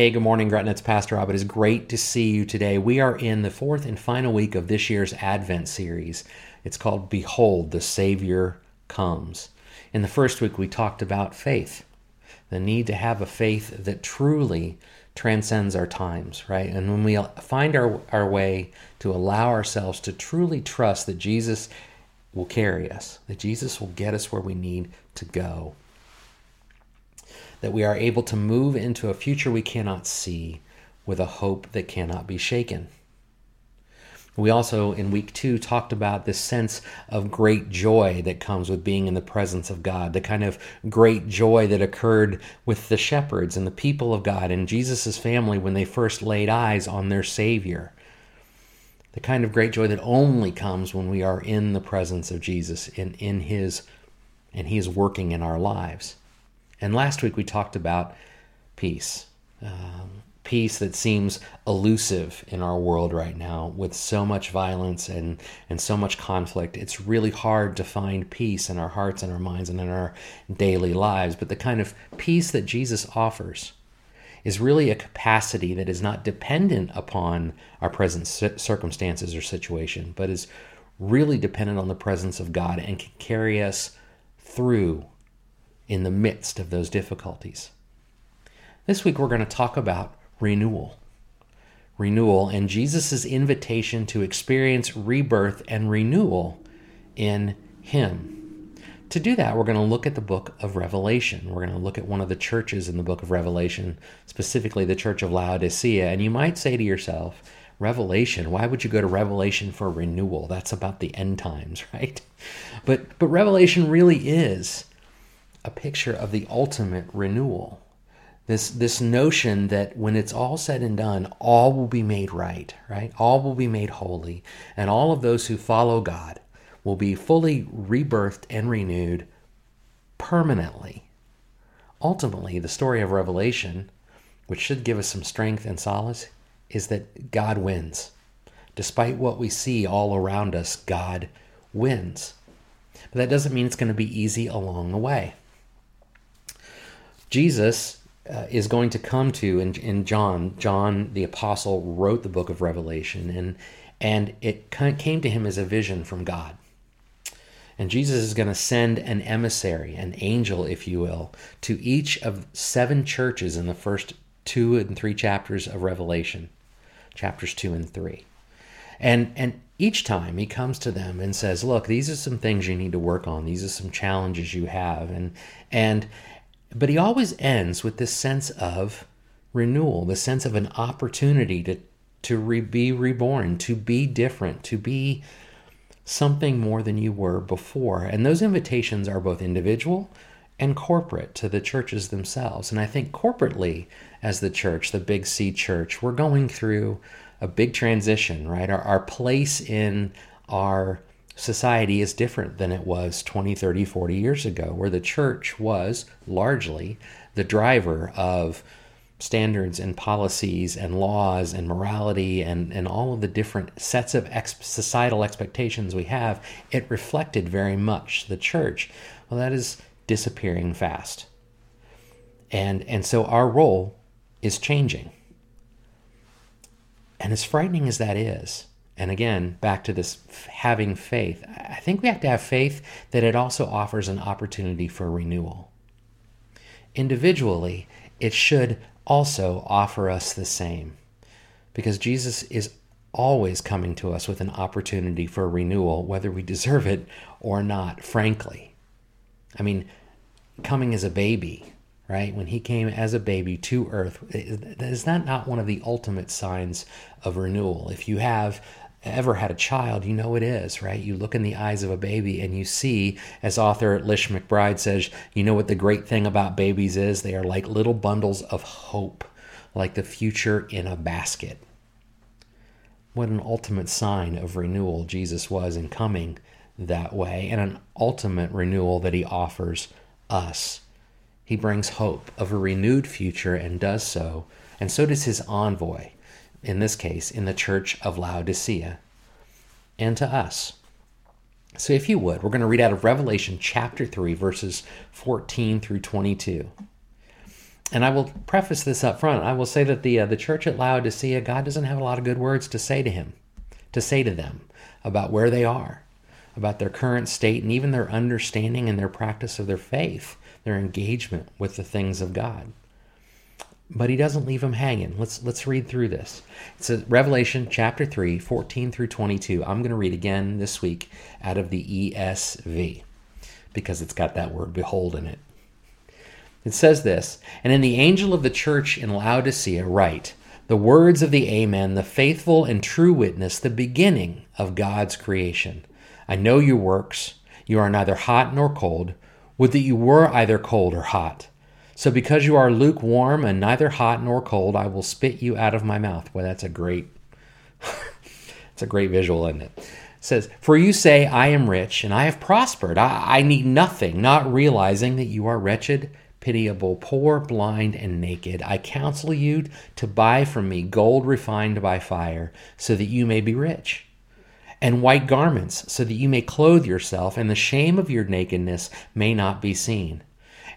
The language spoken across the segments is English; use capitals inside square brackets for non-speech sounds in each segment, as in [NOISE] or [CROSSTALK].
Hey, good morning, Gretna. It's Pastor Rob. It is great to see you today. We are in the fourth and final week of this year's Advent series. It's called Behold, the Savior Comes. In the first week, we talked about faith, the need to have a faith that truly transcends our times, right? And when we find our, our way to allow ourselves to truly trust that Jesus will carry us, that Jesus will get us where we need to go that we are able to move into a future we cannot see with a hope that cannot be shaken. We also, in week two, talked about this sense of great joy that comes with being in the presence of God, the kind of great joy that occurred with the shepherds and the people of God and Jesus' family when they first laid eyes on their Savior. The kind of great joy that only comes when we are in the presence of Jesus, in, in His, and He is working in our lives. And last week we talked about peace. Um, peace that seems elusive in our world right now with so much violence and, and so much conflict. It's really hard to find peace in our hearts and our minds and in our daily lives. But the kind of peace that Jesus offers is really a capacity that is not dependent upon our present circumstances or situation, but is really dependent on the presence of God and can carry us through in the midst of those difficulties. This week we're going to talk about renewal. Renewal and Jesus' invitation to experience rebirth and renewal in Him. To do that, we're going to look at the book of Revelation. We're going to look at one of the churches in the book of Revelation, specifically the church of Laodicea. And you might say to yourself, Revelation, why would you go to Revelation for renewal? That's about the end times, [LAUGHS] right? But but Revelation really is a picture of the ultimate renewal. This, this notion that when it's all said and done, all will be made right, right? All will be made holy, and all of those who follow God will be fully rebirthed and renewed permanently. Ultimately, the story of Revelation, which should give us some strength and solace, is that God wins. Despite what we see all around us, God wins. But that doesn't mean it's going to be easy along the way. Jesus uh, is going to come to in, in John. John the apostle wrote the book of Revelation, and and it came to him as a vision from God. And Jesus is going to send an emissary, an angel, if you will, to each of seven churches in the first two and three chapters of Revelation, chapters two and three. And and each time he comes to them and says, "Look, these are some things you need to work on. These are some challenges you have." And and but he always ends with this sense of renewal, the sense of an opportunity to, to re- be reborn, to be different, to be something more than you were before. And those invitations are both individual and corporate to the churches themselves. And I think corporately, as the church, the Big C church, we're going through a big transition, right? Our, our place in our society is different than it was 20, 30, 40 years ago, where the church was largely the driver of standards and policies and laws and morality and, and all of the different sets of ex- societal expectations we have, it reflected very much the church. Well, that is disappearing fast. And, and so our role is changing. And as frightening as that is, and again, back to this having faith, I think we have to have faith that it also offers an opportunity for renewal. Individually, it should also offer us the same because Jesus is always coming to us with an opportunity for renewal, whether we deserve it or not, frankly. I mean, coming as a baby, right? When he came as a baby to earth, is that not one of the ultimate signs of renewal? If you have ever had a child, you know it is, right? You look in the eyes of a baby and you see, as author Lish McBride says, you know what the great thing about babies is? They are like little bundles of hope, like the future in a basket. What an ultimate sign of renewal Jesus was in coming that way, and an ultimate renewal that he offers us. He brings hope of a renewed future and does so, and so does his envoy in this case, in the church of Laodicea, and to us. So, if you would, we're going to read out of Revelation chapter 3, verses 14 through 22. and I will preface this up front. I will say that the uh, the church at Laodicea, God doesn't have a lot of good words to say to him, to say to them about where they are, about their current state, and even their understanding and their practice of their faith, their engagement with the things of God. But he doesn't leave them hanging. Let's let's read through this. It says Revelation chapter 3, 14 through 22. I'm going to read again this week out of the ESV because it's got that word behold in it. It says this, and in the angel of the church in Laodicea write, the words of the Amen, the faithful and true witness, the beginning of God's creation. I know your works. You are neither hot nor cold. Would that you were either cold or hot. So because you are lukewarm and neither hot nor cold, I will spit you out of my mouth. Well, that's a great, [LAUGHS] it's a great visual, isn't it? it? says, For you say, I am rich and I have prospered. I, I need nothing, not realizing that you are wretched pitiable, poor, blind, and naked. I counsel you to buy from me gold refined by fire, so that you may be rich, and white garments, so that you may clothe yourself, and the shame of your nakedness may not be seen,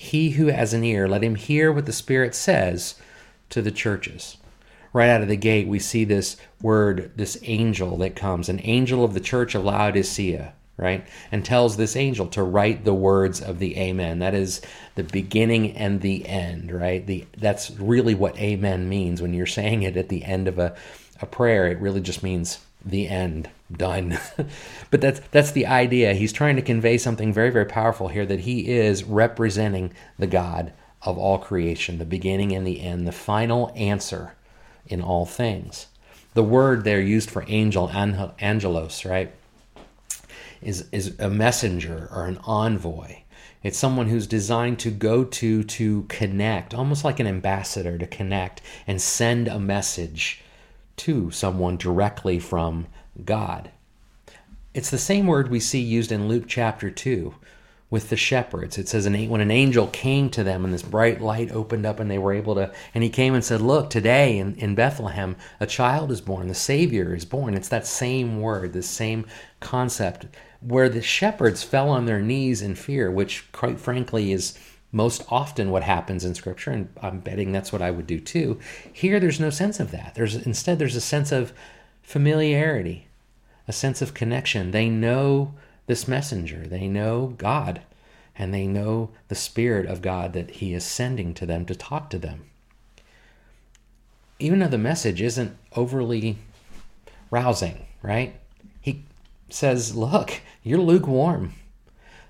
He who has an ear, let him hear what the Spirit says to the churches. Right out of the gate, we see this word, this angel that comes, an angel of the church of Laodicea right? And tells this angel to write the words of the amen. That is the beginning and the end, right? The that's really what amen means when you're saying it at the end of a, a prayer. It really just means the end, done. [LAUGHS] but that's that's the idea. He's trying to convey something very very powerful here that he is representing the God of all creation, the beginning and the end, the final answer in all things. The word there used for angel, angelos, right? is, is a messenger or an envoy. It's someone who's designed to go to to connect, almost like an ambassador to connect and send a message to someone directly from God. It's the same word we see used in Luke chapter 2 with the shepherds. It says, when an angel came to them and this bright light opened up and they were able to, and he came and said, Look, today in, in Bethlehem, a child is born, the Savior is born. It's that same word, the same concept where the shepherds fell on their knees in fear, which, quite frankly, is most often what happens in scripture and i'm betting that's what i would do too here there's no sense of that there's instead there's a sense of familiarity a sense of connection they know this messenger they know god and they know the spirit of god that he is sending to them to talk to them even though the message isn't overly rousing right he says look you're lukewarm.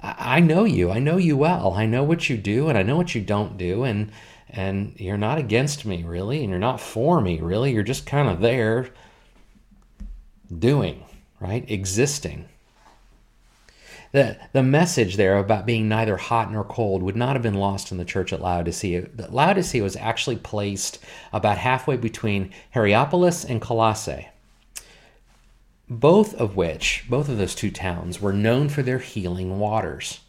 I know you. I know you well. I know what you do and I know what you don't do and and you're not against me really and you're not for me really. You're just kind of there doing, right? Existing. The, the message there about being neither hot nor cold would not have been lost in the church at Laodicea. Laodicea was actually placed about halfway between Hierapolis and Colossae both of which, both of those two towns, were known for their healing waters.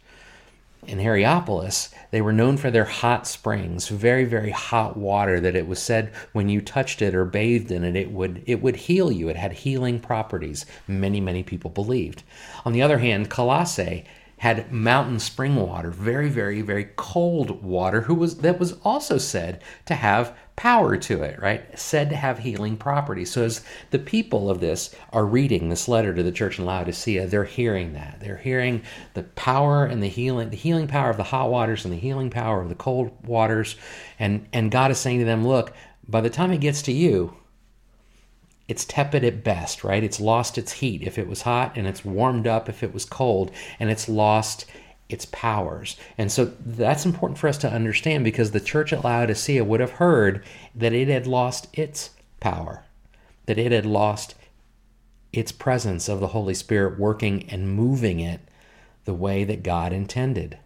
In Hierapolis, they were known for their hot springs, very, very hot water that it was said when you touched it or bathed in it, it would, it would heal you. It had healing properties, many, many people believed. On the other hand, Colossae had mountain spring water, very, very, very cold water, who was that was also said to have power to it, right? Said to have healing properties. So as the people of this are reading this letter to the church in Laodicea, they're hearing that. They're hearing the power and the healing, the healing power of the hot waters and the healing power of the cold waters. And and God is saying to them, look, by the time it gets to you, it's tepid at best, right? It's lost its heat if it was hot, and it's warmed up if it was cold, and it's lost its powers. And so that's important for us to understand because the church at Laodicea would have heard that it had lost its power, that it had lost its presence of the Holy Spirit working and moving it the way that God intended.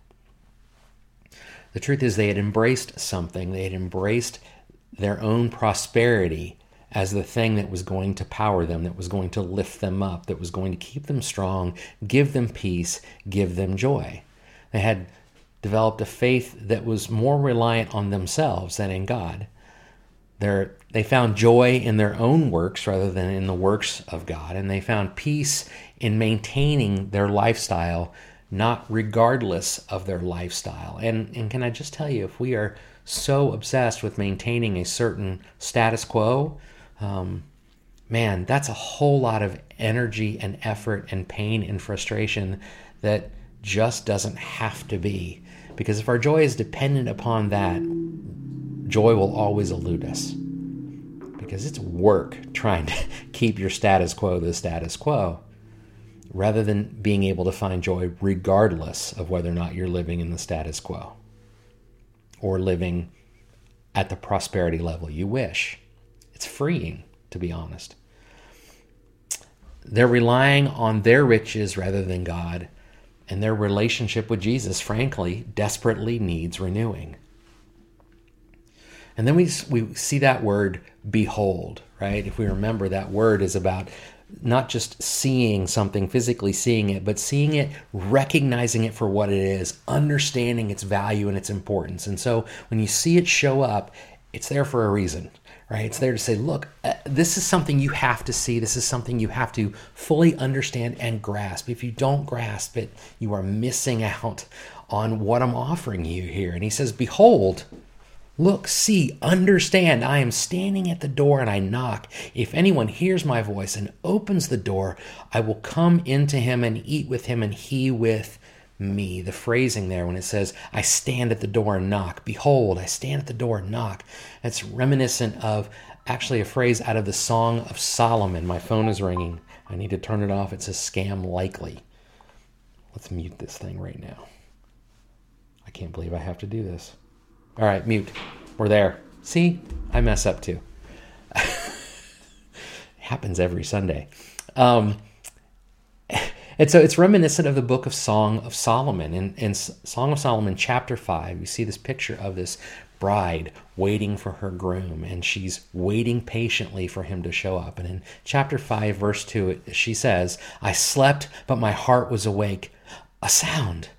The truth is, they had embraced something, they had embraced their own prosperity as the thing that was going to power them, that was going to lift them up, that was going to keep them strong, give them peace, give them joy. They had developed a faith that was more reliant on themselves than in God. They found joy in their own works rather than in the works of God, and they found peace in maintaining their lifestyle, not regardless of their lifestyle. And, and can I just tell you, if we are so obsessed with maintaining a certain status quo, um, man, that's a whole lot of energy and effort and pain and frustration that just doesn't have to be. Because if our joy is dependent upon that, joy will always elude us. Because it's work trying to [LAUGHS] keep your status quo the status quo, rather than being able to find joy regardless of whether or not you're living in the status quo or living at the prosperity level you wish. It's freeing, to be honest. They're relying on their riches rather than God, and their relationship with Jesus, frankly, desperately needs renewing. And then we, we see that word behold, right? If we remember, that word is about not just seeing something, physically seeing it, but seeing it, recognizing it for what it is, understanding its value and its importance. And so when you see it show up, it's there for a reason right? It's there to say, look, uh, this is something you have to see. This is something you have to fully understand and grasp. If you don't grasp it, you are missing out on what I'm offering you here. And he says, Behold, look, see, understand. I am standing at the door and I knock. If anyone hears my voice and opens the door, I will come into him and eat with him and he with me. The phrasing there when it says, I stand at the door and knock. Behold, I stand at the door and knock. That's reminiscent of actually a phrase out of the Song of Solomon. My phone is ringing. I need to turn it off. It says scam likely. Let's mute this thing right now. I can't believe I have to do this. All right, mute. We're there. See, I mess up too. [LAUGHS] happens every Sunday. Um, and so it's reminiscent of the book of Song of Solomon. In, in Song of Solomon, chapter 5, you see this picture of this bride waiting for her groom, and she's waiting patiently for him to show up. And in chapter 5, verse 2, she says, I slept, but my heart was awake. A sound.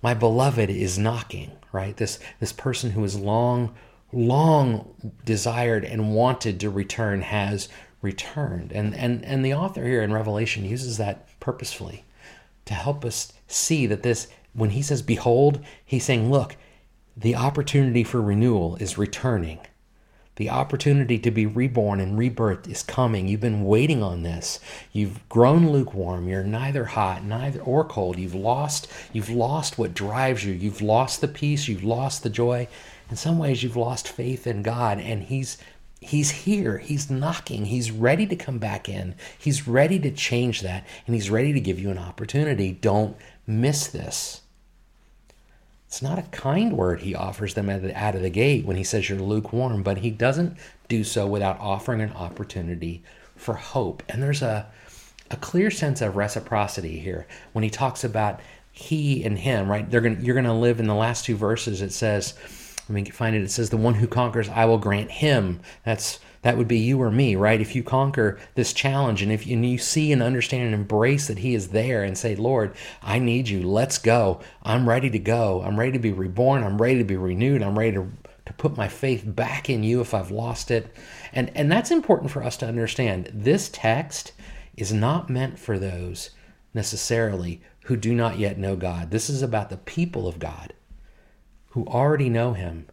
My beloved is knocking, right? This, this person who has long, long desired and wanted to return has returned. And, and, and the author here in Revelation uses that purposefully to help us see that this, when he says, Behold, he's saying, Look, the opportunity for renewal is returning. The opportunity to be reborn and rebirth is coming. You've been waiting on this. You've grown lukewarm. You're neither hot, neither or cold. You've lost, you've lost what drives you. You've lost the peace, you've lost the joy. In some ways you've lost faith in God and he's He's here. He's knocking. He's ready to come back in. He's ready to change that, and he's ready to give you an opportunity. Don't miss this. It's not a kind word he offers them the, out of the gate when he says you're lukewarm, but he doesn't do so without offering an opportunity for hope. And there's a, a clear sense of reciprocity here when he talks about he and him, right? They're gonna, you're going to live in the last two verses. It says, let me find it. It says, "The one who conquers, I will grant him." That's that would be you or me, right? If you conquer this challenge, and if you, and you see and understand and embrace that He is there, and say, "Lord, I need you. Let's go. I'm ready to go. I'm ready to be reborn. I'm ready to be renewed. I'm ready to." To put my faith back in you if I've lost it. And, and that's important for us to understand. This text is not meant for those necessarily who do not yet know God. This is about the people of God who already know him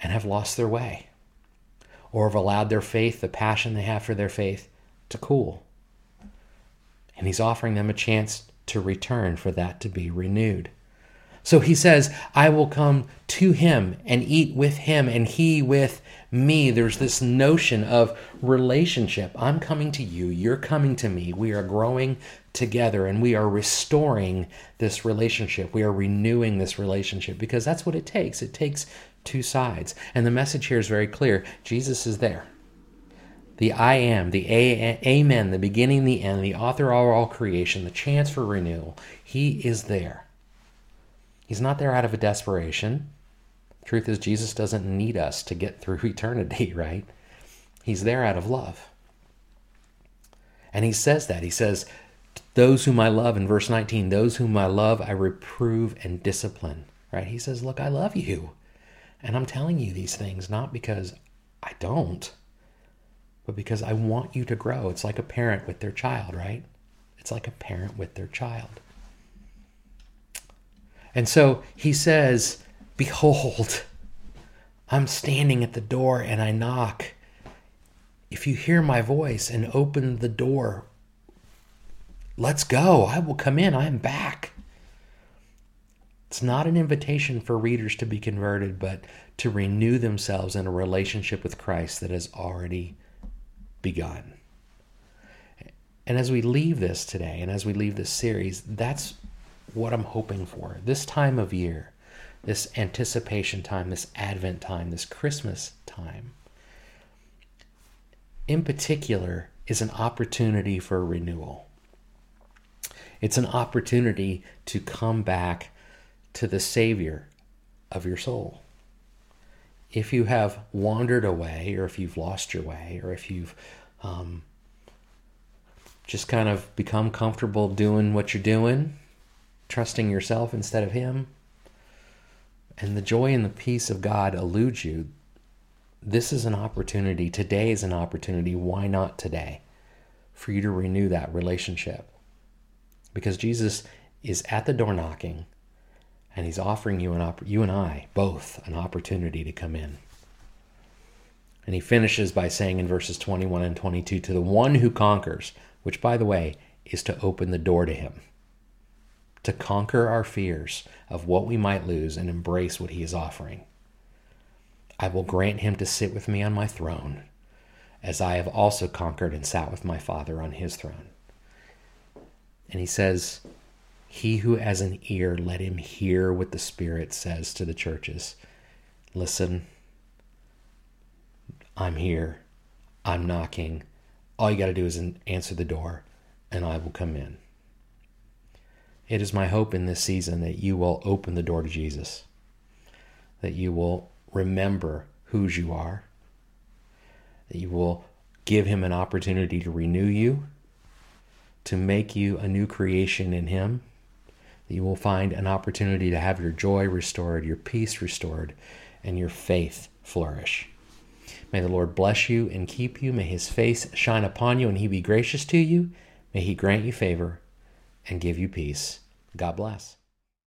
and have lost their way or have allowed their faith, the passion they have for their faith, to cool. And he's offering them a chance to return for that to be renewed. So he says, I will come to him and eat with him and he with me. There's this notion of relationship. I'm coming to you, you're coming to me. We are growing together and we are restoring this relationship. We are renewing this relationship because that's what it takes. It takes two sides. And the message here is very clear Jesus is there. The I am, the a- Amen, the beginning, the end, the author of all creation, the chance for renewal. He is there. He's not there out of a desperation. Truth is, Jesus doesn't need us to get through [LAUGHS] eternity, right? He's there out of love. And he says that. He says, Those whom I love, in verse 19, those whom I love, I reprove and discipline, right? He says, Look, I love you. And I'm telling you these things not because I don't, but because I want you to grow. It's like a parent with their child, right? It's like a parent with their child. And so he says, Behold, I'm standing at the door and I knock. If you hear my voice and open the door, let's go. I will come in. I am back. It's not an invitation for readers to be converted, but to renew themselves in a relationship with Christ that has already begun. And as we leave this today and as we leave this series, that's what I'm hoping for. This time of year, this anticipation time, this Advent time, this Christmas time, in particular, is an opportunity for renewal. It's an opportunity to come back to the Savior of your soul. If you have wandered away, or if you've lost your way, or if you've um, just kind of become comfortable doing what you're doing, trusting yourself instead of Him, and the joy and the peace of God elude you, this is an opportunity. Today is an opportunity. Why not today? For you to renew that relationship. Because Jesus is at the door knocking and he's offering you an you and I both an opportunity to come in. And he finishes by saying in verses 21 and 22 to the one who conquers, which by the way is to open the door to him, to conquer our fears of what we might lose and embrace what he is offering. I will grant him to sit with me on my throne, as I have also conquered and sat with my Father on his throne. And he says, he who has an ear, let him hear what the Spirit says to the churches. Listen, I'm here. I'm knocking. All you got to do is answer the door, and I will come in. It is my hope in this season that you will open the door to Jesus, that you will remember whose you are, that you will give him an opportunity to renew you, to make you a new creation in him that you will find an opportunity to have your joy restored, your peace restored, and your faith flourish. May the Lord bless you and keep you. May his face shine upon you and he be gracious to you. May he grant you favor and give you peace. God bless.